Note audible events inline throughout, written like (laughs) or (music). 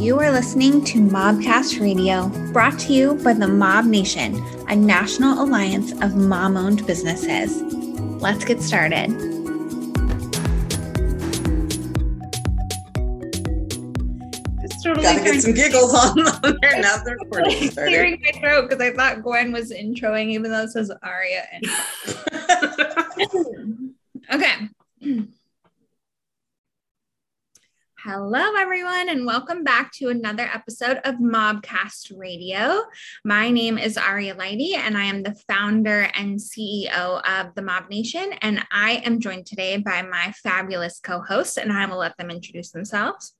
You are listening to Mobcast Radio, brought to you by the Mob Nation, a national alliance of mom owned businesses. Let's get started. Just totally Gotta get some giggles on, (laughs) on there now. The recording started. clearing my throat because I thought Gwen was introing, even though it says Aria. (laughs) Okay. (clears throat) Hello, everyone, and welcome back to another episode of Mobcast Radio. My name is Aria Lighty, and I am the founder and CEO of the Mob Nation. And I am joined today by my fabulous co hosts, and I will let them introduce themselves.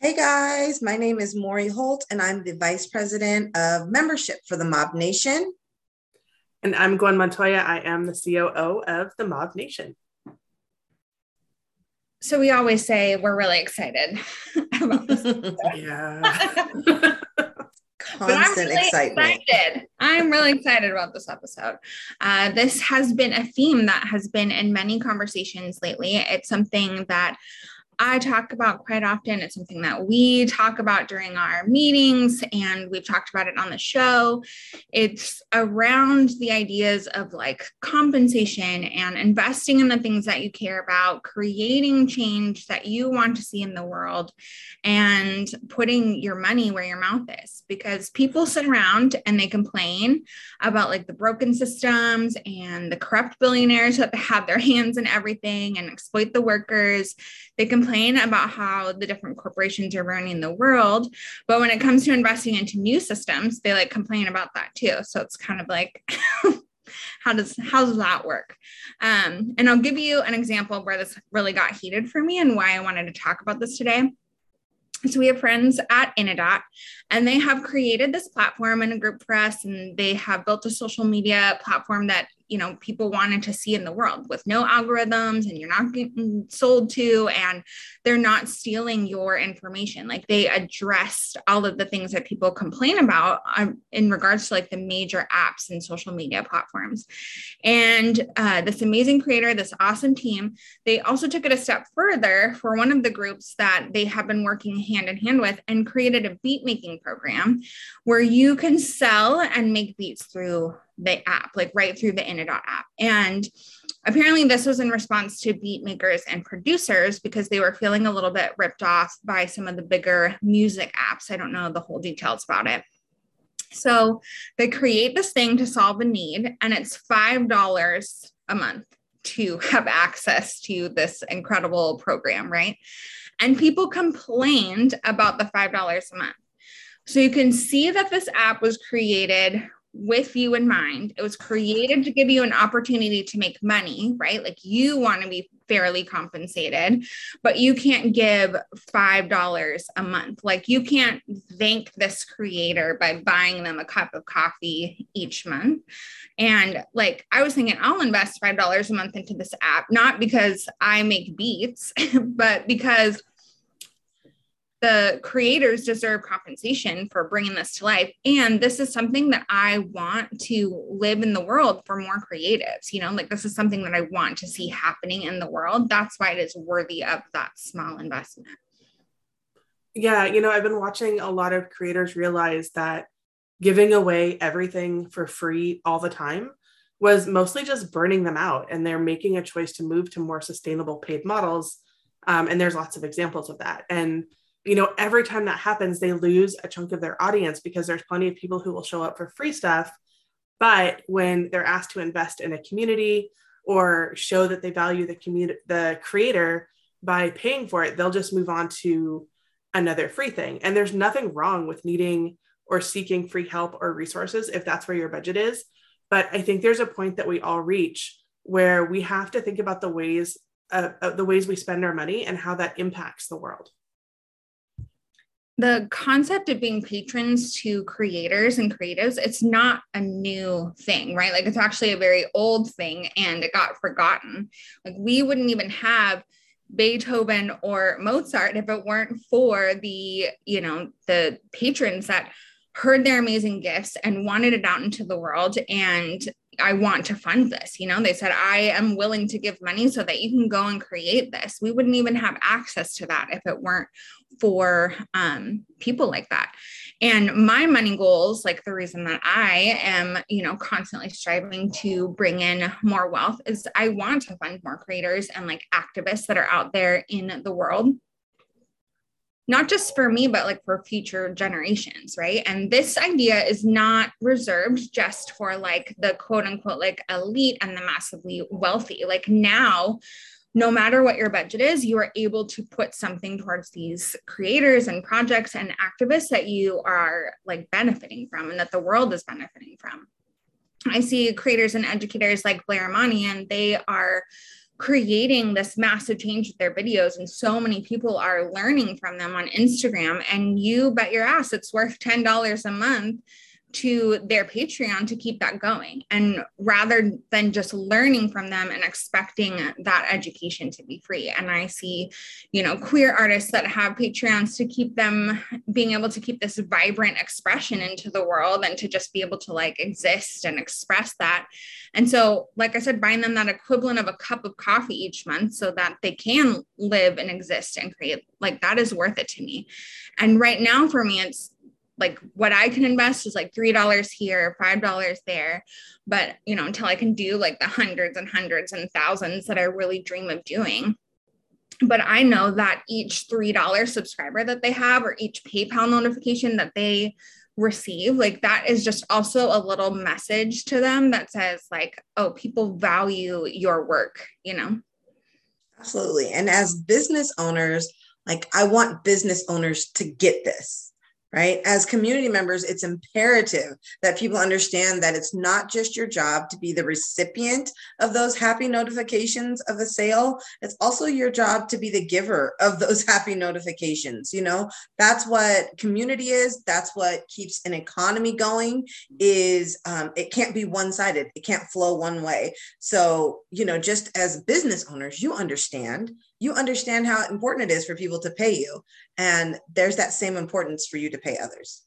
Hey guys, my name is Maury Holt, and I'm the Vice President of Membership for the Mob Nation. And I'm Gwen Montoya. I am the COO of the Mob Nation. So, we always say we're really excited (laughs) about this. Yeah. (laughs) Constant really excitement. Excited. I'm really excited about this episode. Uh, this has been a theme that has been in many conversations lately. It's something that I talk about quite often. It's something that we talk about during our meetings, and we've talked about it on the show. It's around the ideas of like compensation and investing in the things that you care about, creating change that you want to see in the world, and putting your money where your mouth is because people sit around and they complain about like the broken systems and the corrupt billionaires that have their (laughs) hands in everything and exploit the workers they complain about how the different corporations are ruining the world but when it comes to investing into new systems they like complain about that too. So it's kind of like (laughs) how does how does that work? Um, and i'll give you an example where this really got heated for me and why i wanted to talk about this today. So we have friends at Inadot, and they have created this platform and a group for us, and they have built a social media platform that you know people wanted to see in the world with no algorithms, and you're not getting sold to, and they're not stealing your information. Like they addressed all of the things that people complain about um, in regards to like the major apps and social media platforms. And uh, this amazing creator, this awesome team, they also took it a step further for one of the groups that they have been working hand in hand with and created a beat making program where you can sell and make beats through the app, like right through the Inadot app. And apparently, this was in response to beat makers and producers because they were feeling a little bit ripped off by some of the bigger music apps. I don't know the whole details about it. So they create this thing to solve a need, and it's $5 a month to (laughs) have access to this incredible program, right? And people complained about the $5 a month. So you can see that this app was created with you in mind. It was created to give you an opportunity to make money, right? Like you want to be fairly compensated, but you can't give $5 a month. Like you can't thank this creator by buying them a cup of coffee each month. And like I was thinking, I'll invest $5 a month into this app, not because I make beats, (laughs) but because the creators deserve compensation for bringing this to life and this is something that i want to live in the world for more creatives you know like this is something that i want to see happening in the world that's why it is worthy of that small investment yeah. You know, I've been watching a lot of creators realize that giving away everything for free all the time was mostly just burning them out. And they're making a choice to move to more sustainable paid models. Um, and there's lots of examples of that. And you know, every time that happens, they lose a chunk of their audience because there's plenty of people who will show up for free stuff. But when they're asked to invest in a community or show that they value the community, the creator by paying for it, they'll just move on to another free thing. And there's nothing wrong with needing or seeking free help or resources if that's where your budget is. But I think there's a point that we all reach where we have to think about the ways uh, uh, the ways we spend our money and how that impacts the world the concept of being patrons to creators and creatives it's not a new thing right? Like it's actually a very old thing and it got forgotten. Like we wouldn't even have beethoven or mozart if it weren't for the you know the patrons that heard their amazing gifts and wanted it out into the world and I want to fund this. You know, they said, I am willing to give money so that you can go and create this. We wouldn't even have access to that if it weren't for um, people like that. And my money goals, like the reason that I am, you know, constantly striving to bring in more wealth is I want to fund more creators and like activists that are out there in the world not just for me, but like for future generations, right? And this idea is not reserved just for like the quote unquote like elite and the massively wealthy. Like now, no matter what your budget is, you are able to put something towards these creators and projects and activists that you are like benefiting from and that the world is benefiting from. I see creators and educators like Blair Money, and they are creating this massive change with their videos and so many people are learning from them on Instagram and you bet your ass it's worth $10 a month to their Patreon to keep that going. And rather than just learning from them and expecting that education to be free. And I see, you know, queer artists that have Patreons to keep them being able to keep this vibrant expression into the world and to just be able to like exist and express that. And so, like I said, buying them that equivalent of a cup of coffee each month so that they can live and exist and create, like that is worth it to me. And right now for me, it's like what I can invest is like $3 here, $5 there. But, you know, until I can do like the hundreds and hundreds and thousands that I really dream of doing. But I know that each $3 subscriber that they have or each PayPal notification that they receive, like that is just also a little message to them that says, like, oh, people value your work, you know? Absolutely. And as business owners, like I want business owners to get this right? As community members, it's imperative that people understand that it's not just your job to be the recipient of those happy notifications of a sale. It's also your job to be the giver of those (laughs) happy notifications. You know, that's what community is. That's what keeps an economy going is um, it can't be one-sided. It can't flow one way. So, you know, just as business owners, you understand you understand how important it is for people to pay you. And there's that same importance for you to pay others.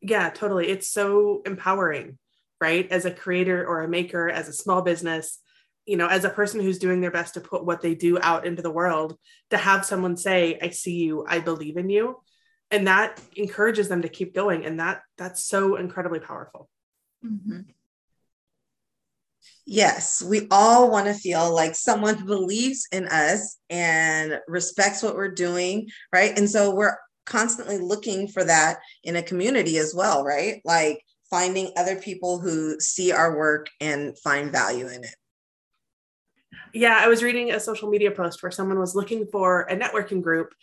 Yeah, totally. It's so empowering, right? As a creator or a maker, as a small business, you know, as a person who's doing their best to put what they do out into the world, to have someone say, I see you, I believe in you. And that encourages them to keep going. And that that's so incredibly powerful. Mm-hmm. Yes, we all want to feel like someone believes in us and respects what we're doing, right? And so we're constantly looking for that in a community as well, right? Like finding other people who see our work and find value in it. Yeah, I was reading a social media post where someone was looking for a networking group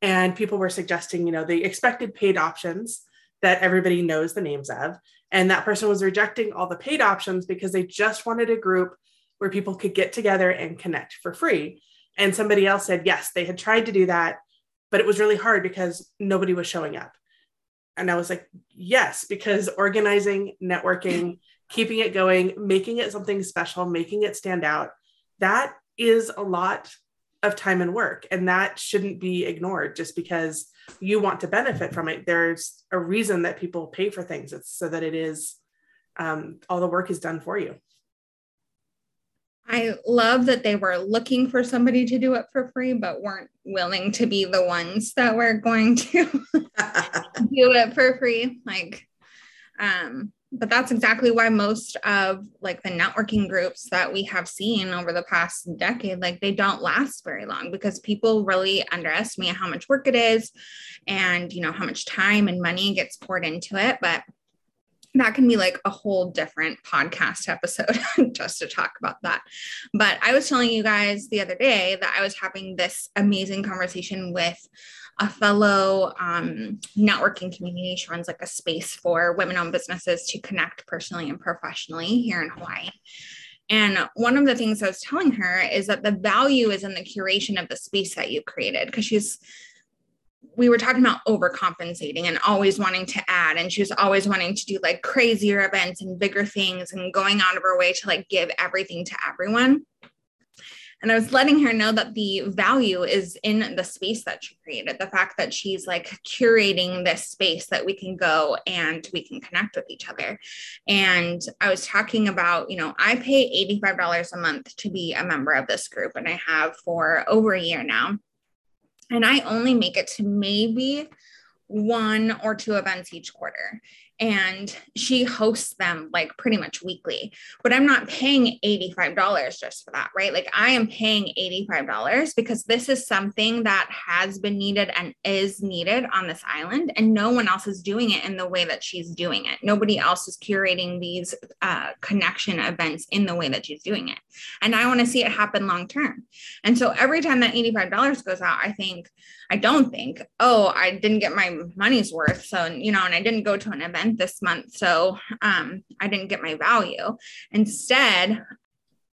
and people were suggesting, you know, the expected paid options that everybody knows the names of. And that person was rejecting all the paid options because they just wanted a group where people could get together and connect for free. And somebody else said, yes, they had tried to do that, but it was really hard because nobody was showing up. And I was like, yes, because organizing, networking, keeping it going, making it something special, making it stand out, that is a lot of time and work. And that shouldn't be ignored just because you want to benefit from it. There's a reason that people pay for things. It's so that it is um, all the work is done for you. I love that they were looking for somebody to do it for free, but weren't willing to be the ones that were going to (laughs) do it for free. Like, um, but that's exactly why most of like the networking groups that we have seen over the past decade like they don't last very long because people really underestimate how much work it is and you know how much time and money gets poured into it but that can be like a whole different podcast episode (laughs) just to talk about that. But I was telling you guys the other day that I was having this amazing conversation with a fellow um, networking community. She runs like a space for women owned businesses to connect personally and professionally here in Hawaii. And one of the things I was telling her is that the value is in the curation of the space that you created because she's we were talking about overcompensating and always wanting to add and she was always wanting to do like crazier events and bigger things and going out of her way to like give everything to everyone and I was letting her know that the value is in the space that she created, the fact that she's like curating this space that we can go and we can connect with each other. And I was talking about, you know, I pay $85 a month to be a member of this group, and I have for over a year now. And I only make it to maybe one or two events each quarter and she hosts them like pretty much weekly. But i'm not paying $85 just for that right? Like i am paying $85 because this is something that has been needed and is needed on this island and no one else is doing it in the way that she's doing it. Nobody else is curating these uh, connection events in the way that she's doing it. And i want to see it happen long term. And so every time that $85 goes out i think i don't think oh i didn't get my money's worth so you know and i didn't go to an event event this month. So um, I didn't get my value. Instead,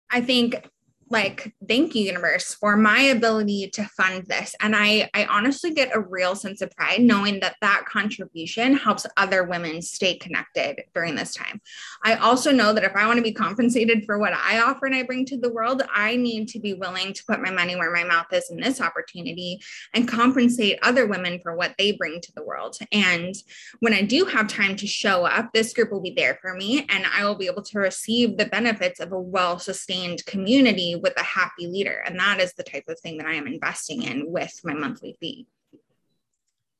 I think like thank you universe for my ability to fund this. And i i honestly get a real sense of pride knowing that that contribution helps other women stay connected during this time. I also know that if i want to be compensated for what i offer and i bring to the world i need to be willing to put my money where my mouth is in this opportunity and compensate other women for what they bring to the world. And when i do have time to show up this group will be there for me and i will be able to receive the benefits of a well sustained community with a happy leader. And that is the type of thing that I am investing in with my monthly fee.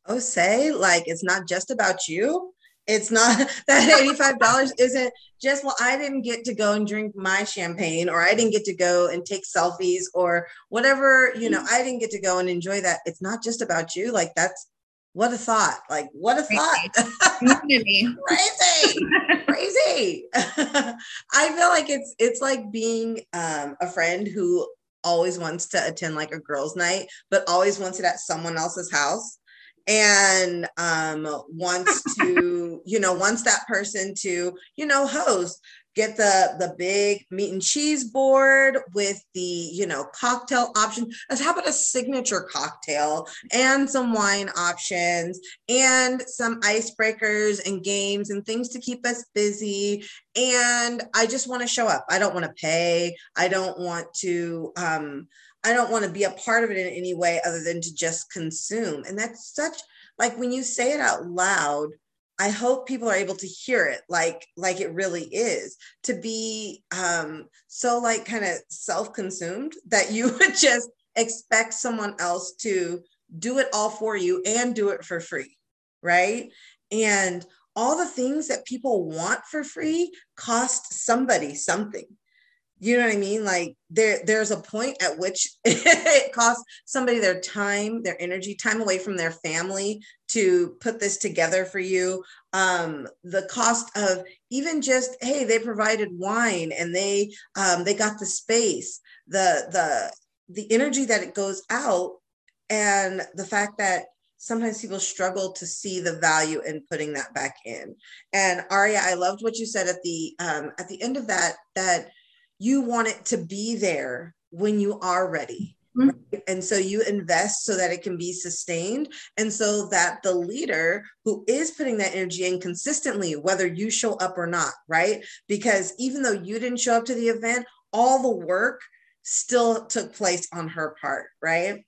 Oh, say like it's not just about you. It's not (laughs) that $85 isn't just, well, I didn't get to go and drink my champagne, or I didn't get to go and take selfies, or whatever, you know, I didn't get to go and enjoy that. It's not just about you. Like, that's what a thought. Like, what a thought. (laughs) crazy. crazy. (laughs) (laughs) I feel like it's it's like being um, a friend who always wants to attend like a girls' night, but always wants it at someone else's house and um, wants (laughs) to, you know, wants that person to, you know, host get the the big meat and cheese board with the you know cocktail option let's how about a signature cocktail and some wine options and some icebreakers and games and things to keep us busy. And i just want to show up. I don't want to pay. I don't want to um i don't want to be a part of it in any way other than to just consume. And that's such like when you say it out loud I hope people are able to hear it like like it really is. To be um, so like kind of self-consumed that you (laughs) would just expect someone else to do it all for you and do it for free, right? And all the things that people want for free cost somebody something you know what I mean? Like there, there's a point at which (laughs) it costs somebody their time, their energy, time away from their family to put this together for you. Um, the cost of even just, hey, they provided wine and they um, they got the space, the the the energy that it goes out, and the fact that sometimes people struggle to see the value in putting that back in. And Aria, I loved what you said at the um, at the end of that that you want it to be there when you are ready. Mm-hmm. Right? And so you invest so that it can be sustained. And so that the leader who is putting that energy in consistently, whether you show up or not, right? Because even though you didn't show up to the event, all the work still took place on her part, right?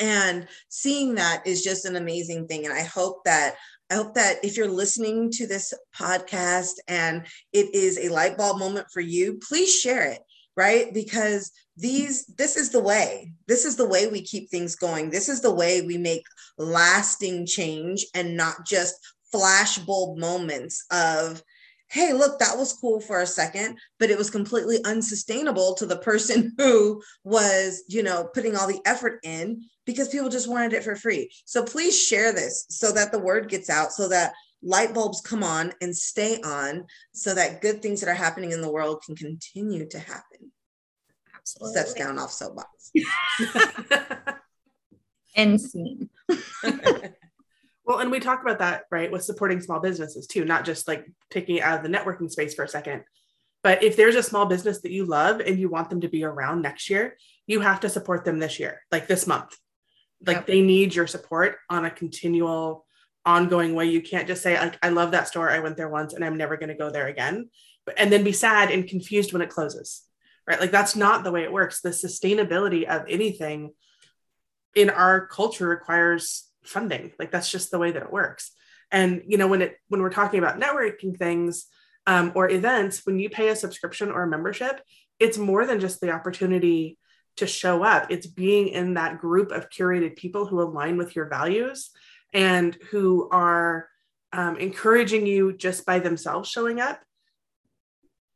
And seeing that is just an amazing thing. And I hope that I hope that if you're listening to this podcast and it is a light bulb moment for you, please share it, right? Because these this is the way. This is the way we keep things going. This is the way we make lasting change and not just flashbulb moments of hey, look, that was cool for a second, but it was completely unsustainable to the person (laughs) who was, you know, putting all the effort in because people just wanted it for free. So please share this so that the word gets out, so that light bulbs come on and stay on, so that good things that are happening in the world can continue to happen. Absolutely. Sets down off soapbox. (laughs) and scene. (laughs) well, and we talk about that, right, with supporting small businesses too, not just like taking it out of the networking space for a second. But if there's a small business that you love and you want them to be around next year, you have to support them this year, like this month like yep. they need your support on a continual ongoing way you can't just say like i love that store i went there once and i'm never going to go there again but, and then be sad and confused when it closes right? Like that's not the way it works. The sustainability of anything in our culture requires funding. Like that's just the way that it works. And you know, when it when we're talking about networking things um, or events, when you pay a subscription or a membership, it's more than just the opportunity to show up. It's being in that group of curated people who align with your values and who are um, encouraging you just by themselves showing up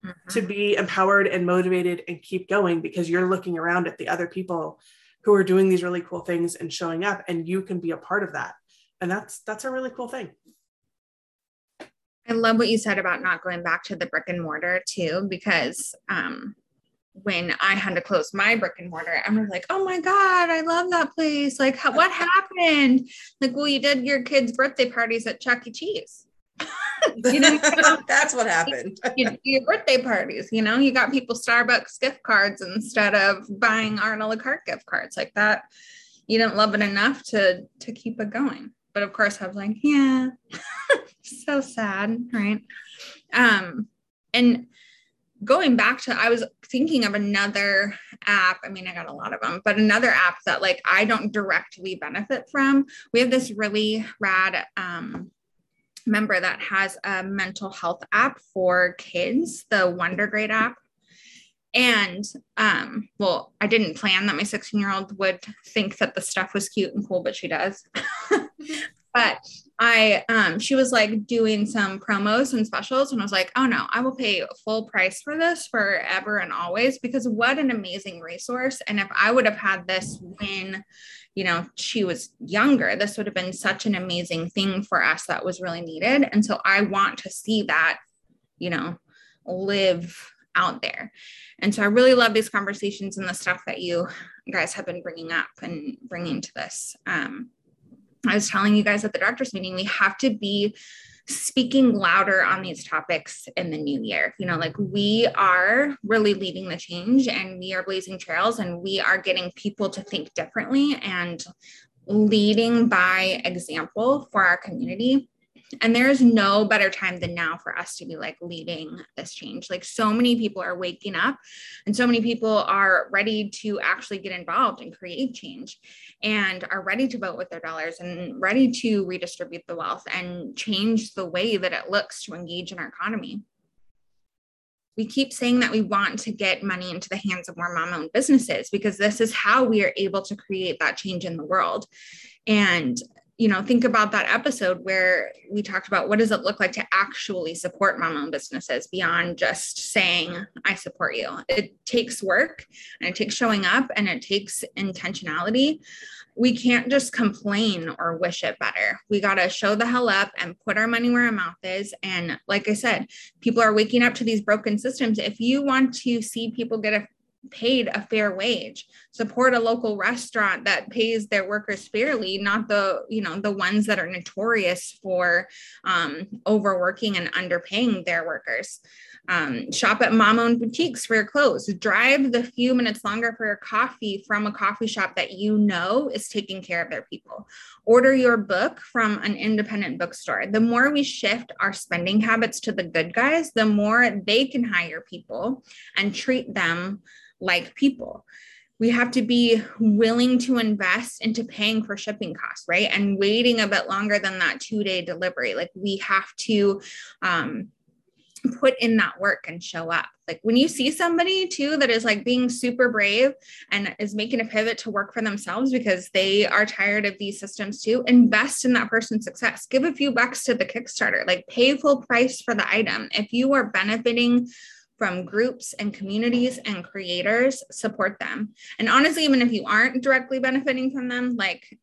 mm-hmm. to be empowered and motivated and keep going because you're looking around at the other people who are doing these really cool things and showing up and you can be a part of that and that's that's a really cool thing i love what you said about not going back to the brick and mortar too because um when I had to close my brick and mortar, I was like, oh my God, I love that place. Like, what happened? Like, well, you did your kids' birthday parties at Chuck E. Cheese. (laughs) you know, (laughs) that's what happened. (laughs) you, your birthday parties, you know, you got people Starbucks gift cards instead of buying Art a la carte gift cards like that. You didn't love it enough to to keep it going. But of course, I was like, yeah, so sad, right? Um, and going back to i was thinking of another app i mean i got a lot of them but another app that like i don't directly benefit from we have this really rad um, member that has a mental health app for kids the Wondergrade app. And um, well i didn't plan that my 16 year old would think that the stuff was cute and cool but she does (laughs) but I um she was like doing some promos and specials and I was like, "Oh no, I will pay full price for this forever and always because what an amazing resource and if I would have had this when you know she was younger, this would have been such an amazing thing for us that was really needed and so I want to see that you know live out there. And so I really love these conversations and the stuff that you guys have been bringing up and bringing to this. Um, I was telling you guys at the directors meeting, we have to be speaking louder on these topics in the new year. You know, like we are really leading the change and we are blazing trails and we are getting people to think differently and leading by example for our community and there is no better time than now for us to be like leading this change like so many people are waking up and so many people are ready to actually get involved and create change and are ready to vote with their dollars and ready to redistribute the wealth and change the way that it looks to engage in our economy we keep saying that we want to get money into the hands of more mom owned businesses because this is how we are able to create that change in the world. And you know, think about that episode where we talked about what does it look like to actually support mom owned businesses beyond just saying, I support you. It takes work and it takes showing up and it takes intentionality. We can't just complain or wish it better. We got to show the hell up and put our money where our mouth is. And like I said, people are waking up to these broken systems. If you want to see people get a paid a fair wage. Support a local restaurant that pays their workers fairly not the you know the ones that are notorious for um, overworking and underpaying their workers. Um, shop at mom owned boutiques for your clothes. Drive the few minutes longer for your coffee from a coffee shop that you know is taking care of their people. Order your book from an independent bookstore. The more we shift our spending habits to the good guys the more they can hire people and treat them like people. We have to be willing to invest into paying for shipping costs right? And waiting a bit longer than that two day delivery. Like we have to um, put in that work and show up. Like when you see somebody too that is like being super brave and is making a pivot to work for themselves because they are tired of these systems too invest in that person's success. Give a few bucks to the kickstarter. Like pay full price for the item. If you are benefiting from groups and communities and creators, support them. And honestly, even if you aren't directly benefiting from them, like,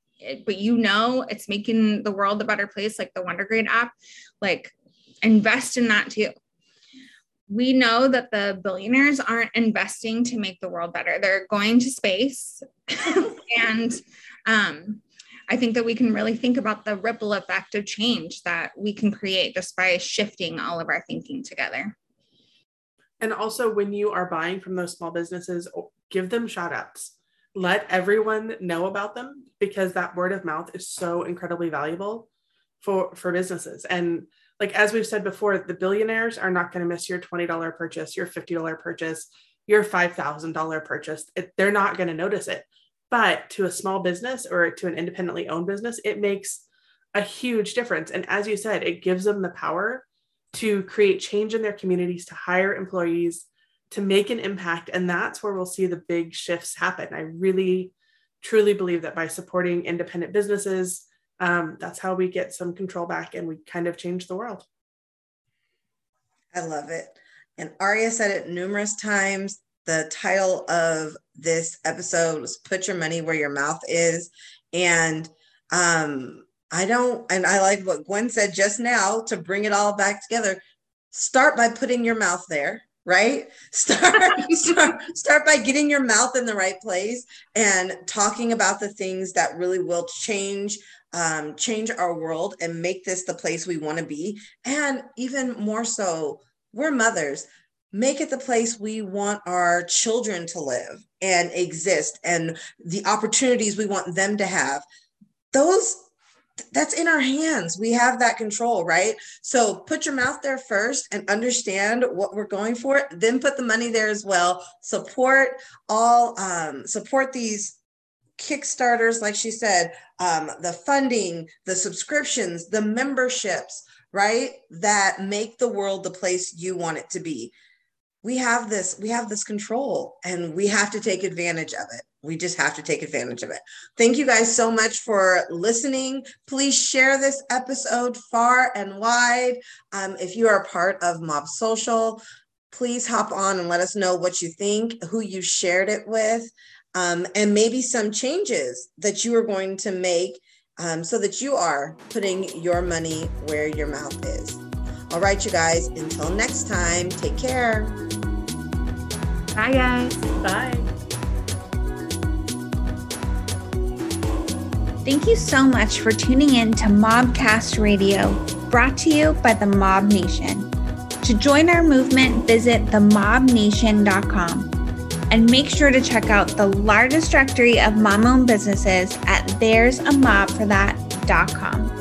but you know it's making the world a better place, like the Wondergrade app, like invest in that too. We know that the billionaires aren't investing to make the world better. They're going to space. (laughs) and um, I think that we can really think about the ripple effect of change that we can create just by shifting all of our thinking together. And also, when you are buying from those small businesses, give them shout outs. Let everyone know about them because that word of mouth is so incredibly valuable for, for businesses. And like as we've said before, the billionaires are not going to miss your $20 purchase, your $50 purchase. your $5,000 purchase. It, they're not going to notice it. But to a small business or to an independently owned business, it makes a huge difference. And as you said, it gives them the power to create change in their communities, to hire employees, to make an impact. And that's where we'll see the big shifts happen. I really, truly believe that by supporting independent businesses, um, that's how we get some control back and we kind of change the world. I love it. And Aria said it numerous times. The title of this episode was Put Your Money Where Your Mouth Is. And um, I don't, and I like what Gwen said just now to bring it all back together. Start by putting your mouth there, right? (laughs) Start, start, start by getting your mouth in the right place and talking about the things that really will change um, change our world and make this the place we want to be. And even more so, we're mothers. Make it the place we want our children to live and exist and the opportunities we want them to have. Those that's in our hands. We have that control, right? So put your mouth there first and understand what we're going for. Then put the money there as well. Support all, um, support these Kickstarters, like she said, um, the funding, the subscriptions, the memberships, right? That make the world the place you want it to be. We have this, we have this control and we have to take advantage of it. We just have to take advantage of it. Thank you guys so much for listening. Please share this episode far and wide. Um, if you are part of Mob Social, please hop on and let us know what you think, who you shared it with um, and maybe some changes that you are going to make um, so that you are putting your money where your mouth is. All right, you guys, until next time, take care. Bye, guys. Bye. Thank you so much for tuning in to Mobcast Radio, brought to you by the Mob Nation. To join our movement, visit themobnation.com and make sure to check out the largest directory of mom owned businesses at there'samobforthat.com.